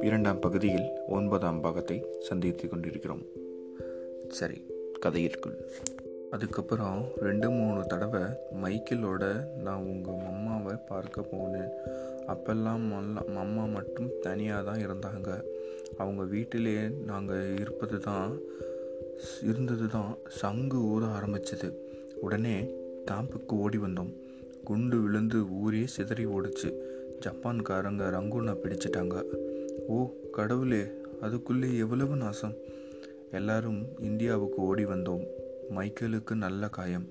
இரண்டாம் பகுதியில் ஒன்பதாம் பாகத்தை சந்தித்து கொண்டிருக்கிறோம். சரி கதையிற்குள். அதுக்கப்புறம் ரெண்டு மூணு தடவை மைக்கிளோட நான் உங்கள் மம்மாவை பார்க்க போனேன். அப்பெல்லாம் மம்மா மட்டும் தனியாக தான் இருந்தாங்க. அவங்க வீட்டிலே நாங்கள் இருப்பது தான் இருந்தது தான் சங்கு ஊத ஆரம்பிச்சது. உடனே கேம்புக்கு ஓடி வந்தோம். குண்டு விழுந்து ஊரே சிதறி ஓடிச்சு. ஜப்பான்காரங்க ரங்கூனை பிடிச்சிட்டாங்க. ஓ கடவுளே அதுக்குள்ளே எவ்வளவு நாசம்? எல்லாரும் இந்தியாவுக்கு ஓடி வந்தோம். மைக்கேலுக்கு நல்ல காயம்.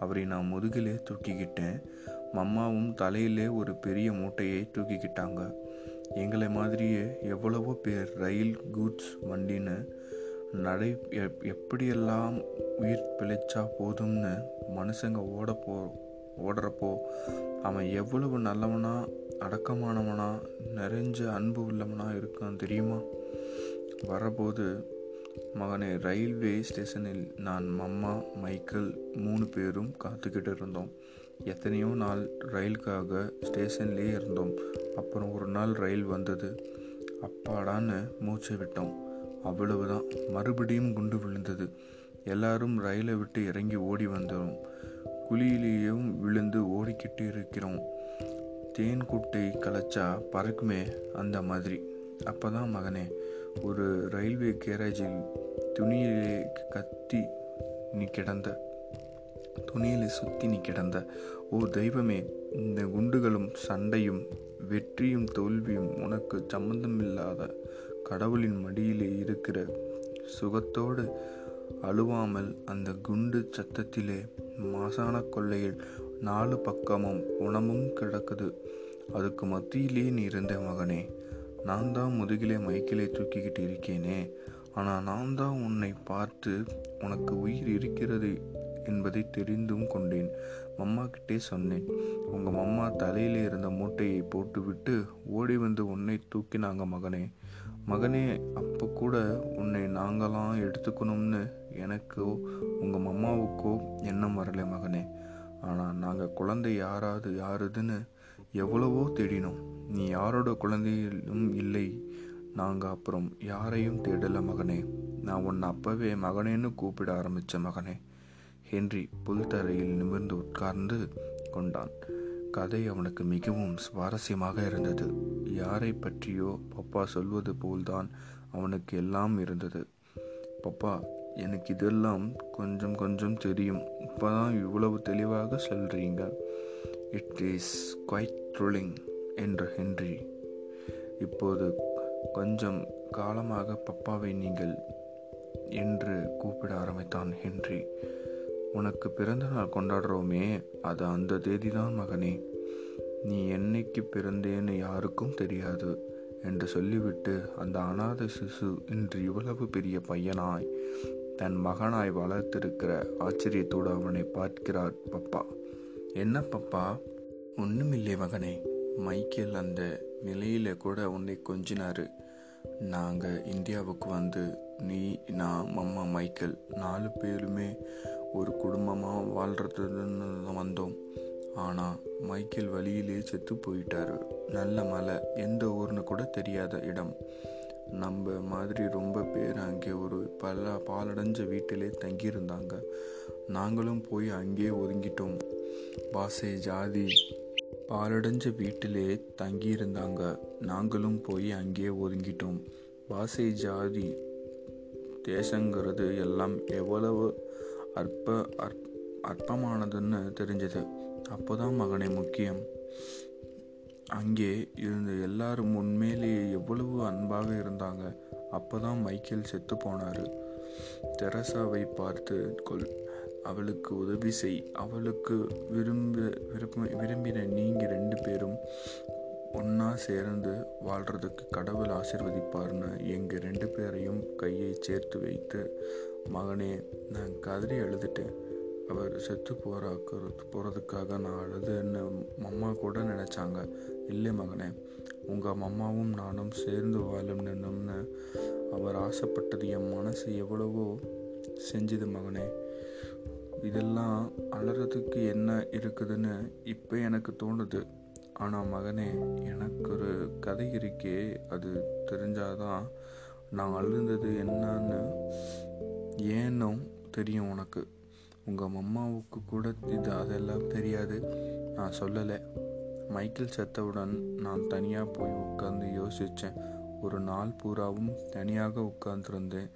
அவரை நான் முதுகிலே தூக்கிக்கிட்டேன். மம்மாவும் தலையிலே ஒரு பெரிய மூட்டையை தூக்கிக்கிட்டாங்க. எங்களை மாதிரியே எவ்வளவோ பேர் ரயில் கூட்ஸ் வண்டின்னு நடை எப்படியெல்லாம் உயிர் பிழைச்சா போதும்னு மனுஷங்க ஓட போ ஓடுறப்போ அவன் எவ்வளவு நல்லவனா அடக்கமானவனா நிறைஞ்ச அன்பு உள்ளவனா இருக்கான் தெரியுமா? வரபோது மகனே ரயில்வே ஸ்டேஷனில் நான் மம்மா மைக்கேல் மூணு பேரும் காத்துக்கிட்டு இருந்தோம். எத்தனையோ நாள் ரயிலுக்காக ஸ்டேஷன்லேயே இருந்தோம். அப்புறம் ஒரு நாள் ரயில் வந்தது. அப்பாடான்னு மூச்சை விட்டோம். அவ்வளவுதான். மறுபடியும் குண்டு விழுந்தது. எல்லாரும் ரயிலை விட்டு இறங்கி ஓடி வந்தோம். குழியிலேயும் விழுந்து ஓடிக்கிட்டு இருக்கிறோம். தேன் குட்டை கலைச்சா பறக்குமே அந்த மாதிரி. அப்போதான் மகனே ஒரு ரயில்வே கேரேஜில் துணியிலே கத்தி நீ கிடந்த துணியிலே சுற்றி நீ கிடந்த. ஓ தெய்வமே இந்த குண்டுகளும் சண்டையும் வெற்றியும் தோல்வியும் உனக்கு சம்பந்தமில்லாத கடவுளின் மடியிலே இருக்கிற சுகத்தோடு அழுவாமல் அந்த குண்டு சத்தத்திலே மாசான கொள்ளையில் நாலு பக்கமும் உணமும் கிடக்குது. அதுக்கு மத்தியிலே நீ இருந்த மகனே நான் தான் முதுகிலே மைக்கிலே தூக்கிக்கிட்டு இருக்கேனே. ஆனால் நான் தான் உன்னை பார்த்து உனக்கு உயிர் இருக்கிறது என்பதை தெரிந்தும் கொண்டேன். மம்மா கிட்டே சொன்னேன் உங்கள் மம்மா தலையிலே இருந்த மூட்டையை போட்டுவிட்டு ஓடி வந்து உன்னை தூக்கினாங்க மகனே. மகனே அப்போ கூட உன்னை நாங்களாம் எடுத்துக்கணும்னு எனக்கோ உங்கள் மம்மாவுக்கோ எண்ணம் வரலை மகனே. ஆனால் நாங்கள் குழந்தை யாராவது யாருதுன்னு எவ்வளவோ தேடினோம். நீ யாரோட குழந்தையிலும் இல்லை. நாங்கள் அப்புறம் யாரையும் தேடலை மகனே. நான் உன்னை அப்பவே மகனேன்னு கூப்பிட ஆரம்பித்த மகனே. ஹென்றி புல்தரையில் நிமிர்ந்து உட்கார்ந்து கொண்டான். கதை அவனுக்கு மிகவும் சுவாரஸ்யமாக இருந்தது. யாரை பற்றியோ பப்பா சொல்வது போல்தான் அவனுக்கு எல்லாம் இருந்தது. பப்பா எனக்கு இதெல்லாம் கொஞ்சம் கொஞ்சம் தெரியும். இப்போதான் இவ்வளவு தெளிவாக சொல்றீங்க. இட் இஸ் குவைட் த்ரில்லிங் என்று ஹென்றி. இப்போது கொஞ்சம் காலமாக பப்பாவை நீங்கள் என்று கூப்பிட ஆரம்பித்தான் ஹென்றி. உனக்கு பிறந்த நாள் கொண்டாடுறோமே அது அந்த தேதி தான் மகனே. நீ என்னைக்கு பிறந்தேன்னு யாருக்கும் தெரியாது என்று சொல்லிவிட்டு அந்த அனாத சிசு இன்று இவ்வளவு பெரிய பையனாய் தன் மகனாய் வளர்த்திருக்கிற ஆச்சரியத்தோடு அவனை பார்க்கிறார் பப்பா. என்ன பப்பா? ஒன்றுமில்லை மகனே. மைக்கேல் அந்த நிலையில கூட உன்னை கொஞ்சினாரு. நாங்கள் இந்தியாவுக்கு வந்து நீ நான் மம்மா மைக்கேல் நாலு பேருமே ஒரு குடும்பமாக வாழ்கிறதுன்னு வந்தோம். ஆனால் மைக்கேல் வழியிலே செத்து போயிட்டாரு. நல்ல மலை எந்த ஊர்னு கூட தெரியாத இடம். நம்ம மாதிரி ரொம்ப பேர் அங்கே ஒரு பல பாலடைஞ்ச வீட்டிலே தங்கியிருந்தாங்க. நாங்களும் போய் அங்கேயே ஒதுங்கிட்டோம். பாசை ஜாதி. பாலடைஞ்ச வீட்டிலே தங்கியிருந்தாங்க. நாங்களும் போய் அங்கேயே ஒதுங்கிட்டோம். பாசை ஜாதி. தேசங்கிறது எல்லாம் எவ்வளவு அற்ப அற் அற்பமானதுன்னு தெரிஞ்சது. அப்போதான் மகனை முக்கியம். அங்கே இருந்த எல்லாரும் உண்மையிலேயே எவ்வளவு அன்பாக இருந்தாங்க அப்போதான் மைக்கேல் செத்து போனார். தெரசாவை பார்த்து கொள் அவளுக்கு உதவி செய். அவளுக்கு விரும்ப விரும்ப விரும்பின நீங்கள் ரெண்டு பேரும் ஒன்றா சேர்ந்து வாழ்கிறதுக்கு கடவுள் ஆசிர்வதிப்பார்னு எங்கள் ரெண்டு பேரையும் கையை சேர்த்து வைத்து மகனே நான் கதறி எழுதிட்டேன் அவர் செத்து போகிறாக்கு போகிறதுக்காக நான் அழுதுன்னு மம்மா கூட நினச்சாங்க. இல்லை மகனே உங்கள் மம்மாவும் நானும் சேர்ந்து வாழும் நின்னோம்னு அவர் ஆசைப்பட்டது. என் மனசு எவ்வளவோ செஞ்சுது மகனே. இதெல்லாம் அலறதுக்கு என்ன இருக்குதுன்னு இப்போ எனக்கு தோணுது. ஆனால் மகனே எனக்கு ஒரு கதை இருக்கே. அது தெரிஞ்சாதான் நான் அழுந்தது என்னன்னு ஏன்னும் தெரியும் உனக்கு. உங்கள் மம்மாவுக்கு கூட இது அதெல்லாம் தெரியாது. நான் சொல்லலை. மைக்கேல் செத்தவுடன் நான் தனியாக போய் உட்காந்து யோசித்தேன் ஒரு நாள் பூராவும் தனியாக உட்கார்ந்துருந்தேன்.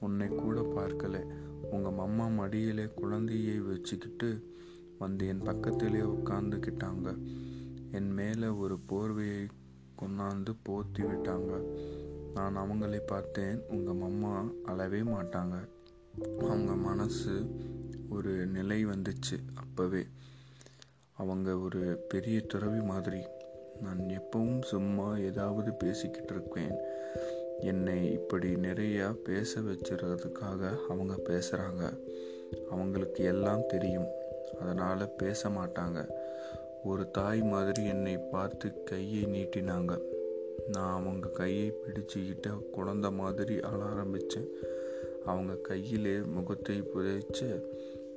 உன்னை கூட பார்க்கல. உங்கள் மம்மா மடியிலே குழந்தையை வச்சுக்கிட்டு வந்து என் பக்கத்திலே உட்காந்துக்கிட்டாங்க என் மேலே ஒரு போர்வையை கொண்டாந்து போத்தி விட்டாங்க. நான் அவங்களை பார்த்தேன். உங்கள் மம்மா அழவே மாட்டாங்க. அவங்க மனசு ஒரு நிலை வந்துச்சு அப்போவே. அவங்க ஒரு பெரிய துறவி மாதிரி. நான் எப்பவும் சும்மா ஏதாவது பேசிக்கிட்டு இருக்கேன் என்னை இப்படி நிறையா பேச வச்சுறதுக்காக அவங்க பேசுகிறாங்க அவங்களுக்கு எல்லாம் தெரியும். அதனால் பேச மாட்டாங்க. ஒரு தாய் மாதிரி என்னை பார்த்து கையை நீட்டினாங்க. நான் அவங்க கையை பிடிச்சிக்கிட்ட குழந்த மாதிரி அழ ஆரம்பித்தேன் அவங்க கையிலே முகத்தை புதைச்சு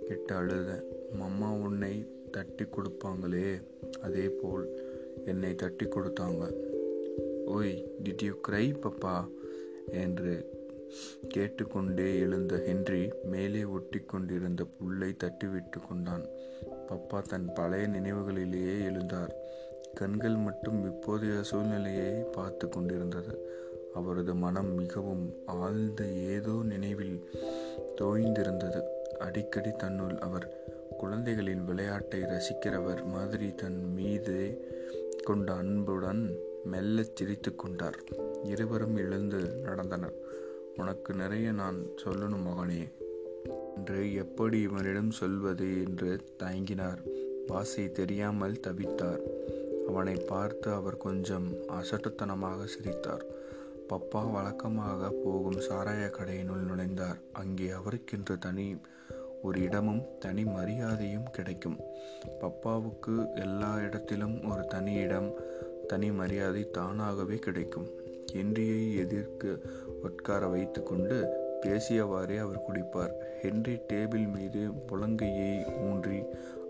கிட்ட அழுதேன் மம்மா உன்னை தட்டி கொடுப்பாங்களே அதே போல் என்னை தட்டி கொடுத்தாங்க. ஓய் டிட் யூ கிரை பப்பா? என்று கேட்டுக்கொண்டே எழுந்த ஹென்றி மேலே ஒட்டி கொண்டிருந்த புல்லை தட்டிவிட்டு கொண்டான். பப்பா தன் பழைய நினைவுகளிலேயே எழுந்தார். கண்கள் மட்டும் இப்போதைய சூழ்நிலையை பார்த்து கொண்டிருந்தது. அவரது மனம் மிகவும் ஆழ்ந்த ஏதோ நினைவில் தோய்ந்திருந்தது. அடிக்கடி தன்னுள் அவர் குழந்தைகளின் விளையாட்டை ரசிக்கிறவர் மாதிரி தன் மீது கொண்ட அன்புடன் மெல்லச் சிரித்து கொண்டார். இருவரும் எழுந்து நடந்தனர். உனக்கு நிறைய நான் சொல்லணும் மகனே. என்று எப்படி இவனிடம் சொல்வது? என்று தயங்கினார். வாசை தெரியாமல் தவித்தார். அவனை பார்த்து அவர் கொஞ்சம் அசட்டுத்தனமாக சிரித்தார். பப்பா வழக்கமாக போகும் சாராய கடையினுள் நுழைந்தார். அங்கே அவருக்கென்று தனி ஒரு இடமும் தனி மரியாதையும் கிடைக்கும். பப்பாவுக்கு எல்லா இடத்திலும் ஒரு தனி இடம் தனி மரியாதை தானாகவே கிடைக்கும். ஹென்ரியை எதிர்க்க உட்கார வைத்து கொண்டு பேசியவாறே அவர் குடிப்பார். ஹென்றி டேபிள் மீது புலங்கையை ஊன்றி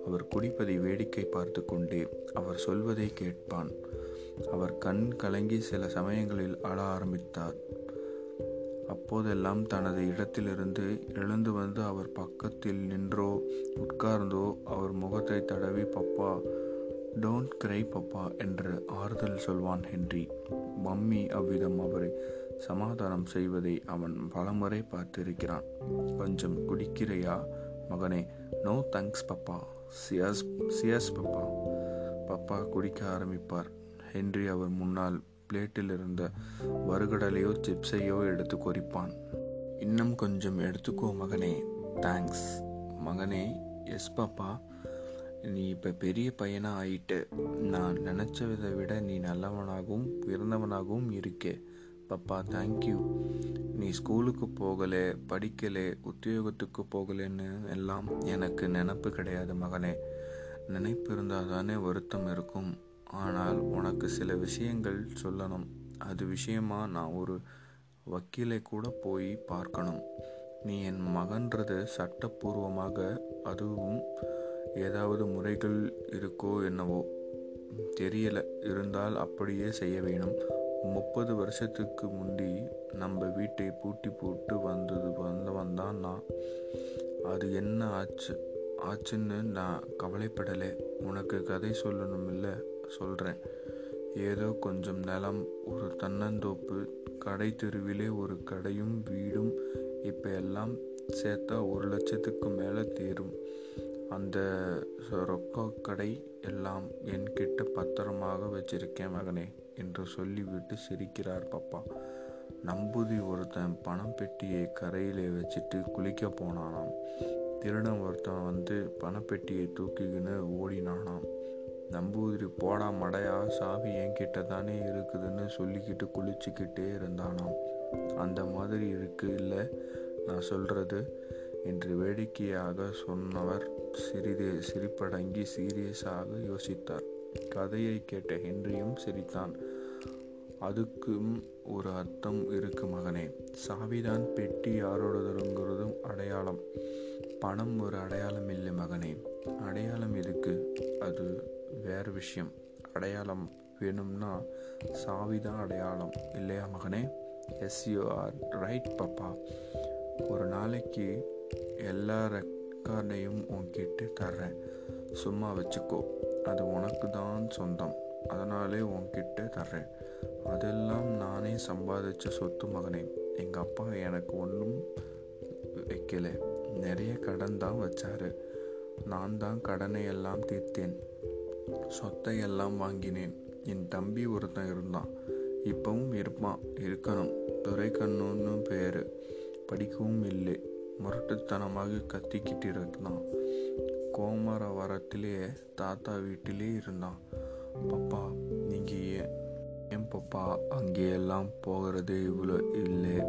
அவர் குடிப்பதை வேடிக்கை பார்த்து கொண்டே அவர் சொல்வதை கேட்பான். அவர் கண் கலங்கி சில சமயங்களில் அழ ஆரம்பித்தார். அப்போதெல்லாம் தனது இடத்திலிருந்து எழுந்து வந்து அவர் பக்கத்தில் நின்றோ உட்கார்ந்தோ அவர் முகத்தை தடவி பப்பா டோன்ட் கிரை பப்பா என்று ஆறுதல் சொல்வான் ஹென்றி. மம்மி அவ்விதம் அவரை சமாதானம் செய்வதை அவன் பலமுறை பார்த்திருக்கிறான். கொஞ்சம் குடிக்கிறையா மகனே? No thanks Papa. சியாஸ் சியாஸ் பப்பா. பப்பா குடிக்க ஆரம்பிப்பார். ஹென்றி அவர் முன்னால் பிளேட்டில் இருந்த வறுகடலையோ சிப்ஸையோ எடுத்து கொறிப்பான். இன்னும் கொஞ்சம் எடுத்துக்கோ மகனே தேங்க்ஸ். மகனே எஸ் பாப்பா நீ இப்போ பெரிய பையனாக ஆயிட்டு நான் நினச்சதை விட நீ நல்லவனாகவும் உயர்ந்தவனாகவும் இருக்கே. பப்பா தேங்க்யூ நீ ஸ்கூலுக்கு போகலை படிக்கலை உத்தியோகத்துக்கு போகலைன்னு எல்லாம் எனக்கு நினப்பு கிடையாது மகனே. நினைப்பு இருந்தால் தானே வருத்தம் இருக்கும். ஆனால் உனக்கு சில விஷயங்கள் சொல்லணும். அது விஷயமா? நான் ஒரு வக்கீலை கூட போய் பார்க்கணும். நீ என் மகன்றது சட்டப்பூர்வமாக அதுவும் ஏதாவது முறைகள் இருக்கோ என்னவோ? தெரியல. இருந்தால் அப்படியே செய்ய வேணும். முப்பது வருஷத்துக்கு முந்தி நம்ம வீட்டை பூட்டி போட்டு வந்தது வந்தவன் தான் நான். அது என்ன ஆச்சு? ஆச்சுன்னு நான் கவலைப்படலை. உனக்கு கதை சொல்லணும் இல்லை சொல்கிறேன் ஏதோ கொஞ்சம் நிலம் ஒரு தன்னந்தோப்பு கடை தெருவிலே ஒரு கடையும் வீடும் இப்போ எல்லாம் சேர்த்தா ஒரு லட்சத்துக்கு மேலே தேரும். அந்த ரொக்க கடை எல்லாம் என்கிட்ட பத்திரமாக வச்சிருக்கேன் மகனே என்று சொல்லிவிட்டு சிரிக்கிறார் பப்பா. நம்பூதி ஒருத்தன் பணம் பெட்டியை கரையிலே வச்சுட்டு குளிக்க போனானாம். திருடன் ஒருத்தன் வந்து பணப்பெட்டியை தூக்கிக்கின்னு ஓடினானாம். நம்பூதிரி போடா மடையா சாவி என்கிட்ட தானே இருக்குதுன்னு சொல்லிக்கிட்டு குளிச்சுக்கிட்டே இருந்தானாம். அந்த மாதிரி இருக்கு இல்லை நான் சொல்கிறது என்று வேடிக்கையாக சொன்னவர் சிறிது சிரிப்படங்கி சீரியஸாக யோசித்தார். கதையை கேட்ட ஹென்ரியும் சிரித்தான். அதுக்கும் ஒரு அர்த்தம் இருக்கு மகனே. சாவிதான் பெட்டி யாரோடதுங்கிறதும் அடையாளம். பணம் ஒரு அடையாளம் இல்லை மகனே. அடையாளம் எதுக்கு? அது வேறு விஷயம். அடையாளம் வேணும்னா சாவி தான் அடையாளம். இல்லையா மகனே? S you are right Papa. ஒரு நாளைக்கு எல்லா ரெக்கார்டையும் உன்கிட்ட தர்றேன். சும்மா வச்சுக்கோ. அது உனக்கு தான் சொந்தம். அதனாலே உன்கிட்ட தர்றேன். அதெல்லாம் நானே சம்பாதிச்ச சொத்து மகனே. எங்கள் அப்பா எனக்கு ஒன்றும் வைக்கலை. நிறைய கடன் தான் வச்சாரு. நான் தான் கடனை எல்லாம் தீர்த்தேன். சொத்தை எல்லாம் வாங்கினேன். என் தம்பி ஒருத்தன் இருந்தான். இப்பவும் இருப்பான். இருக்கணும். துரைக்கண்ணுன்னு பேர். படிக்கவும் இல்லை. முரட்டுத்தனமாக கத்திக்கிட்டு இருந்தான். கோமர வரத்திலே தாத்தா வீட்டிலே இருந்தான். பப்பா நீங்கள் ஏன் ஏன் பப்பா அங்கே எல்லாம் போகிறது இவ்வளோ இல்லை.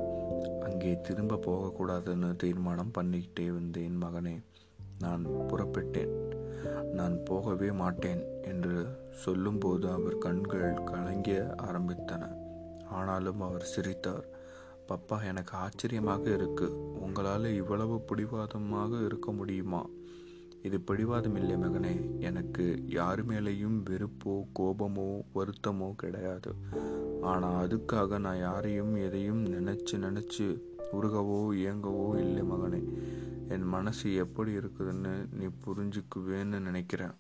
அங்கே திரும்ப போகக்கூடாதுன்னு தீர்மானம் பண்ணிக்கிட்டே வந்தேன் மகனே. நான் புறப்பட்டேன். நான் போகவே மாட்டேன் என்று சொல்லும்போது அவர் கண்கள் கலங்கிய ஆரம்பித்தன. ஆனாலும் அவர் சிரித்தார். பப்பா எனக்கு ஆச்சரியமாக இருக்கு. உங்களால் இவ்வளவு பிடிவாதமாக இருக்க முடியுமா? இது பிடிவாதம் இல்லை மகனே. எனக்கு யார் மேலேயும் வெறுப்போ கோபமோ வருத்தமோ கிடையாது. ஆனால் அதுக்காக நான் யாரையும் எதையும் நினச்சி நினச்சி உருகவோ இயங்கவோ இல்லை மகனே. என் மனசு எப்படி இருக்குதுன்னு நீ புரிஞ்சுக்குவேன்னு நினைக்கிறேன்.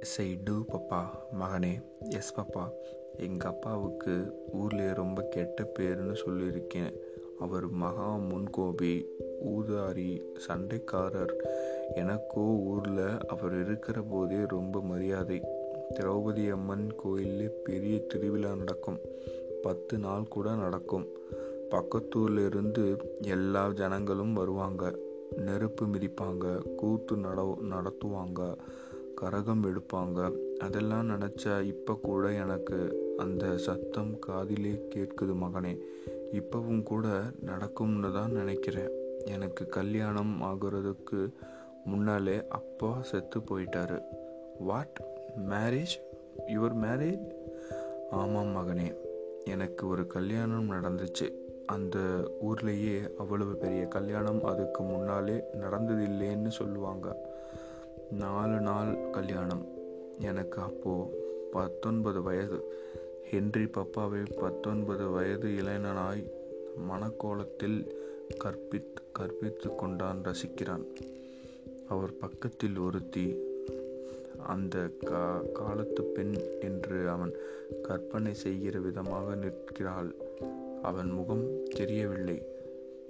எஸ் ஐ டூ பப்பா மகனே எஸ் பப்பா. எங்கள் அப்பாவுக்கு ஊரில் ரொம்ப கெட்ட பேருன்னு சொல்லியிருக்கேன். அவர் மகா முன்கோபி ஊதாரி சண்டைக்காரர். எனக்கோ ஊரில் அவர் இருக்கிற போதே ரொம்ப மரியாதை. திரௌபதி அம்மன் கோயிலில் பெரிய திருவிழா நடக்கும். பத்து நாள் கூட நடக்கும். பக்கத்தூர்லேருந்து எல்லா ஜனங்களும் வருவாங்க. நெருப்பு மிதிப்பாங்க கூத்து நட நடத்துவாங்க கரகம் எடுப்பாங்க. அதெல்லாம் நினச்சா இப்போ கூட எனக்கு அந்த சத்தம் காதிலே கேட்குது மகனே. இப்பவும் கூட நடக்கும்னு தான் நினைக்கிறேன். எனக்கு கல்யாணம் ஆகுறதுக்கு முன்னாலே அப்பா செத்து போயிட்டாரு. வாட் மேரேஜ் யுவர் மேரேஜ் ஆமாம் மகனே. எனக்கு ஒரு கல்யாணம் நடந்துச்சு. அந்த ஊர்லேயே அவ்வளவு பெரிய கல்யாணம் அதுக்கு முன்னாலே நடந்ததில்லைன்னு சொல்லுவாங்க. நாலு நாள் கல்யாணம். எனக்கு அப்போது பத்தொன்பது வயது. ஹென்றி பப்பாவை பத்தொன்பது வயது இளைஞனாய் மனக்கோலத்தில் கற்பித் கற்பித்து கொண்டான் ரசிக்கிறான். அவர் பக்கத்தில் ஒருத்தி. அந்த கா காலத்து பெண் என்று அவன் கற்பனை செய்கிற விதமாக நிற்கிறாள். அவன் முகம் தெரியவில்லை.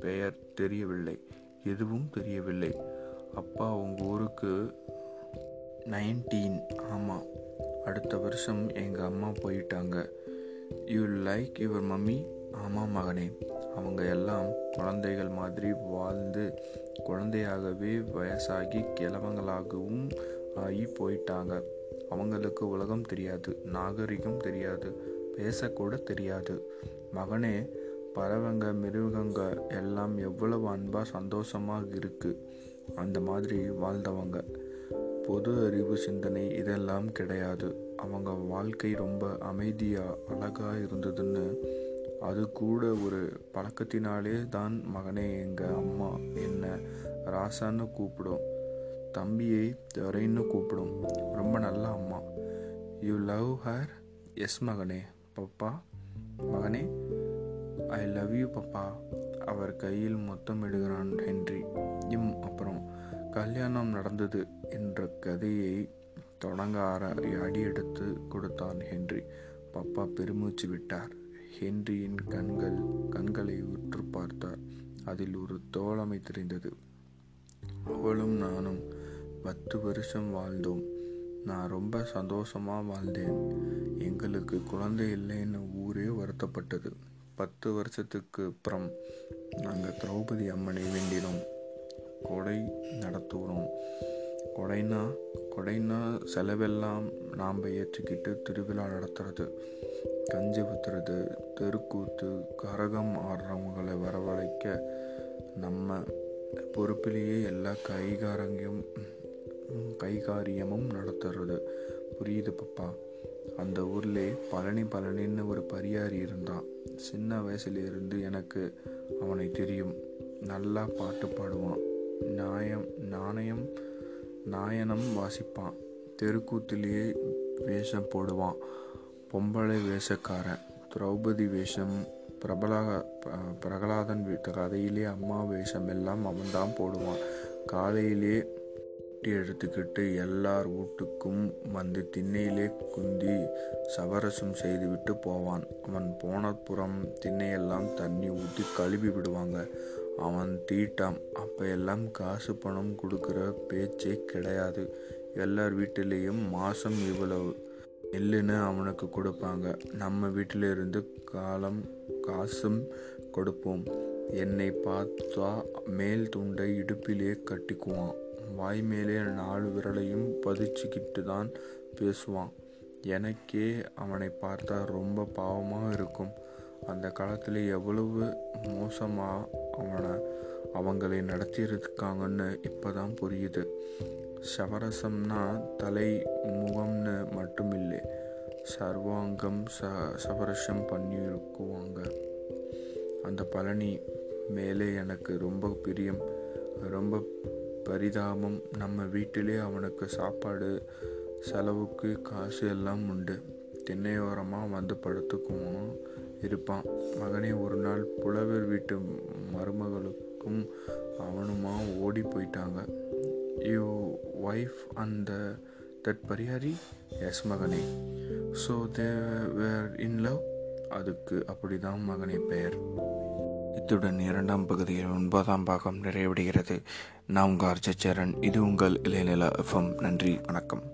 பெயர் தெரியவில்லை. எதுவும் தெரியவில்லை. அப்பா உங்கள் ஊருக்கு நைன்டீன் ஆமாம் அடுத்த வருஷம் எங்கள் அம்மா போயிட்டாங்க. யூ லைக் யுவர் மம்மி ஆமாம் மகனே. அவங்க எல்லாம் குழந்தைகள் மாதிரி வாழ்ந்து குழந்தையாகவே வயசாகி கிழவங்களாகவும் ஆகி போயிட்டாங்க. அவங்களுக்கு உலகம் தெரியாது நாகரிகம் தெரியாது பேசக்கூட தெரியாது. மகனே பறவைங்க மிருகங்க எல்லாம் எவ்வளவு அன்பாக சந்தோஷமாக இருக்குது அந்த மாதிரி வாழ்ந்தவங்க. பொது அறிவு சிந்தனை இதெல்லாம் கிடையாது. அவங்க வாழ்க்கை ரொம்ப அமைதியாக அழகாக இருந்ததுன்னு அது கூட ஒரு பழக்கத்தினாலே தான் மகனே எங்கள் அம்மா என்ன ராசான்னு கூப்பிடும். தம்பியை துரைன்னு கூப்பிடும். ரொம்ப நல்ல அம்மா. யூ லவ் ஹர் எஸ் மகனே. பப்பா மகனே ஐ லவ் யூ பப்பா. அவர் கையில் முத்தமிடுகிறான் ஹென்றி. இம் அப்புறம் கல்யாணம் நடந்தது என்ற கதையை தொடங்க அடி எடுத்து கொடுத்தான் ஹென்றி. பப்பா பெருமூச்சு விட்டார். ஹென்ரியின் கண்கள் கண்களை உற்று பார்த்தார். அதில் ஒரு தோழமை தெரிந்தது. அவளும் நானும் பத்து வருஷம் வாழ்ந்தோம். நான் ரொம்ப சந்தோஷமா வாழ்ந்தேன். எங்களுக்கு குழந்தை இல்லைன்னு ஊரே வருத்தப்பட்டது. பத்து வருஷத்துக்கு அப்புறம் நாங்கள் திரௌபதி அம்மனை வேண்டினோம். கொடை நடத்துகிறோம். கொடைனா கொடைனா செலவெல்லாம் நாம் ஏற்றிக்கிட்டு திருவிழா நடத்துறது கஞ்சி ஊற்றுறது தெருக்கூத்து கரகம் ஆடுறவங்களை வரவழைக்க நம்ம பொறுப்பிலேயே எல்லா கைகாரங்கையும் கைகாரியமும் நடத்துறது. புரியுது பப்பா? அந்த ஊர்லே பழனி பழனின்னு ஒரு பரியாரி இருந்தான். சின்ன வயசுலேருந்து எனக்கு அவனை தெரியும். நல்லா பாட்டு பாடுவான். நாயம் நாணயம் நாயனம் வாசிப்பான். தெருக்கூத்திலேயே வேஷம் போடுவான். பொம்பளை வேஷக்காரன். திரௌபதி வேஷம் பிரபலா பிரகலாதன் வீட்டு கதையிலே அம்மா வேஷம் எல்லாம் அவன்தான் போடுவான். காலையிலே எடுத்துக்கிட்டு எல்லார் வீட்டுக்கும் வந்து திண்ணையிலே குந்தி சவரசம் செய்துவிட்டு போவான். அவன் போனப்புறம் திண்ணையெல்லாம் தண்ணி ஊற்றி கழுவி விடுவாங்க. அவன் தீட்டாம் அப்போ எல்லாம் காசு பணம் கொடுக்குற பேச்சே கிடையாது. எல்லார் வீட்டிலேயும் மாதம் இவ்வளவு நெல்லுன்னு அவனுக்கு கொடுப்பாங்க. நம்ம வீட்டிலிருந்து காலம் காசும் கொடுப்போம். என்னை பார்த்தா மேல் துண்டை இடுப்பிலே கட்டிக்குவான். வாய் மேலே நாலு விரலையும் பதிச்சுக்கிட்டு தான் பேசுவான். எனக்கே அவனை பார்த்தா ரொம்ப பாவமாக இருக்கும். அந்த காலத்தில் எவ்வளவு மோசமாக அவனை அவங்களை நடத்தியிருக்காங்கன்னு இப்போ தான் புரியுது. சவரசம்னா தலை முகம்னு மட்டும் இல்லை சர்வாங்கம் ச சவரசம் பண்ணியிருக்குவாங்க. அந்த பழனி மேலே எனக்கு ரொம்ப பிரியம் ரொம்ப பரிதாபம். நம்ம வீட்டிலே அவனுக்கு சாப்பாடு செலவுக்கு காசு எல்லாம் உண்டு. திண்ணையோரமாக வந்து படுத்துக்குவோம் இருப்பான். மகனே ஒரு நாள் புலவர் வீட்டு மருமகளுக்கும் அவனுமா ஓடி போயிட்டாங்க. யூ ஒய்ஃப் அந்த தட் பரியாரி எஸ் மகனே. So they were in love அதுக்கு அப்படிதான் மகனே பெயர். இத்துடன் இரண்டாம் பகுதியில் ஒன்பதாம் பாகம் நிறைவடைகிறது. நான் உங்கள் அர்ச்சச்சரன் இது உங்கள் இளைநில எஃப்எம் நன்றி. வணக்கம்.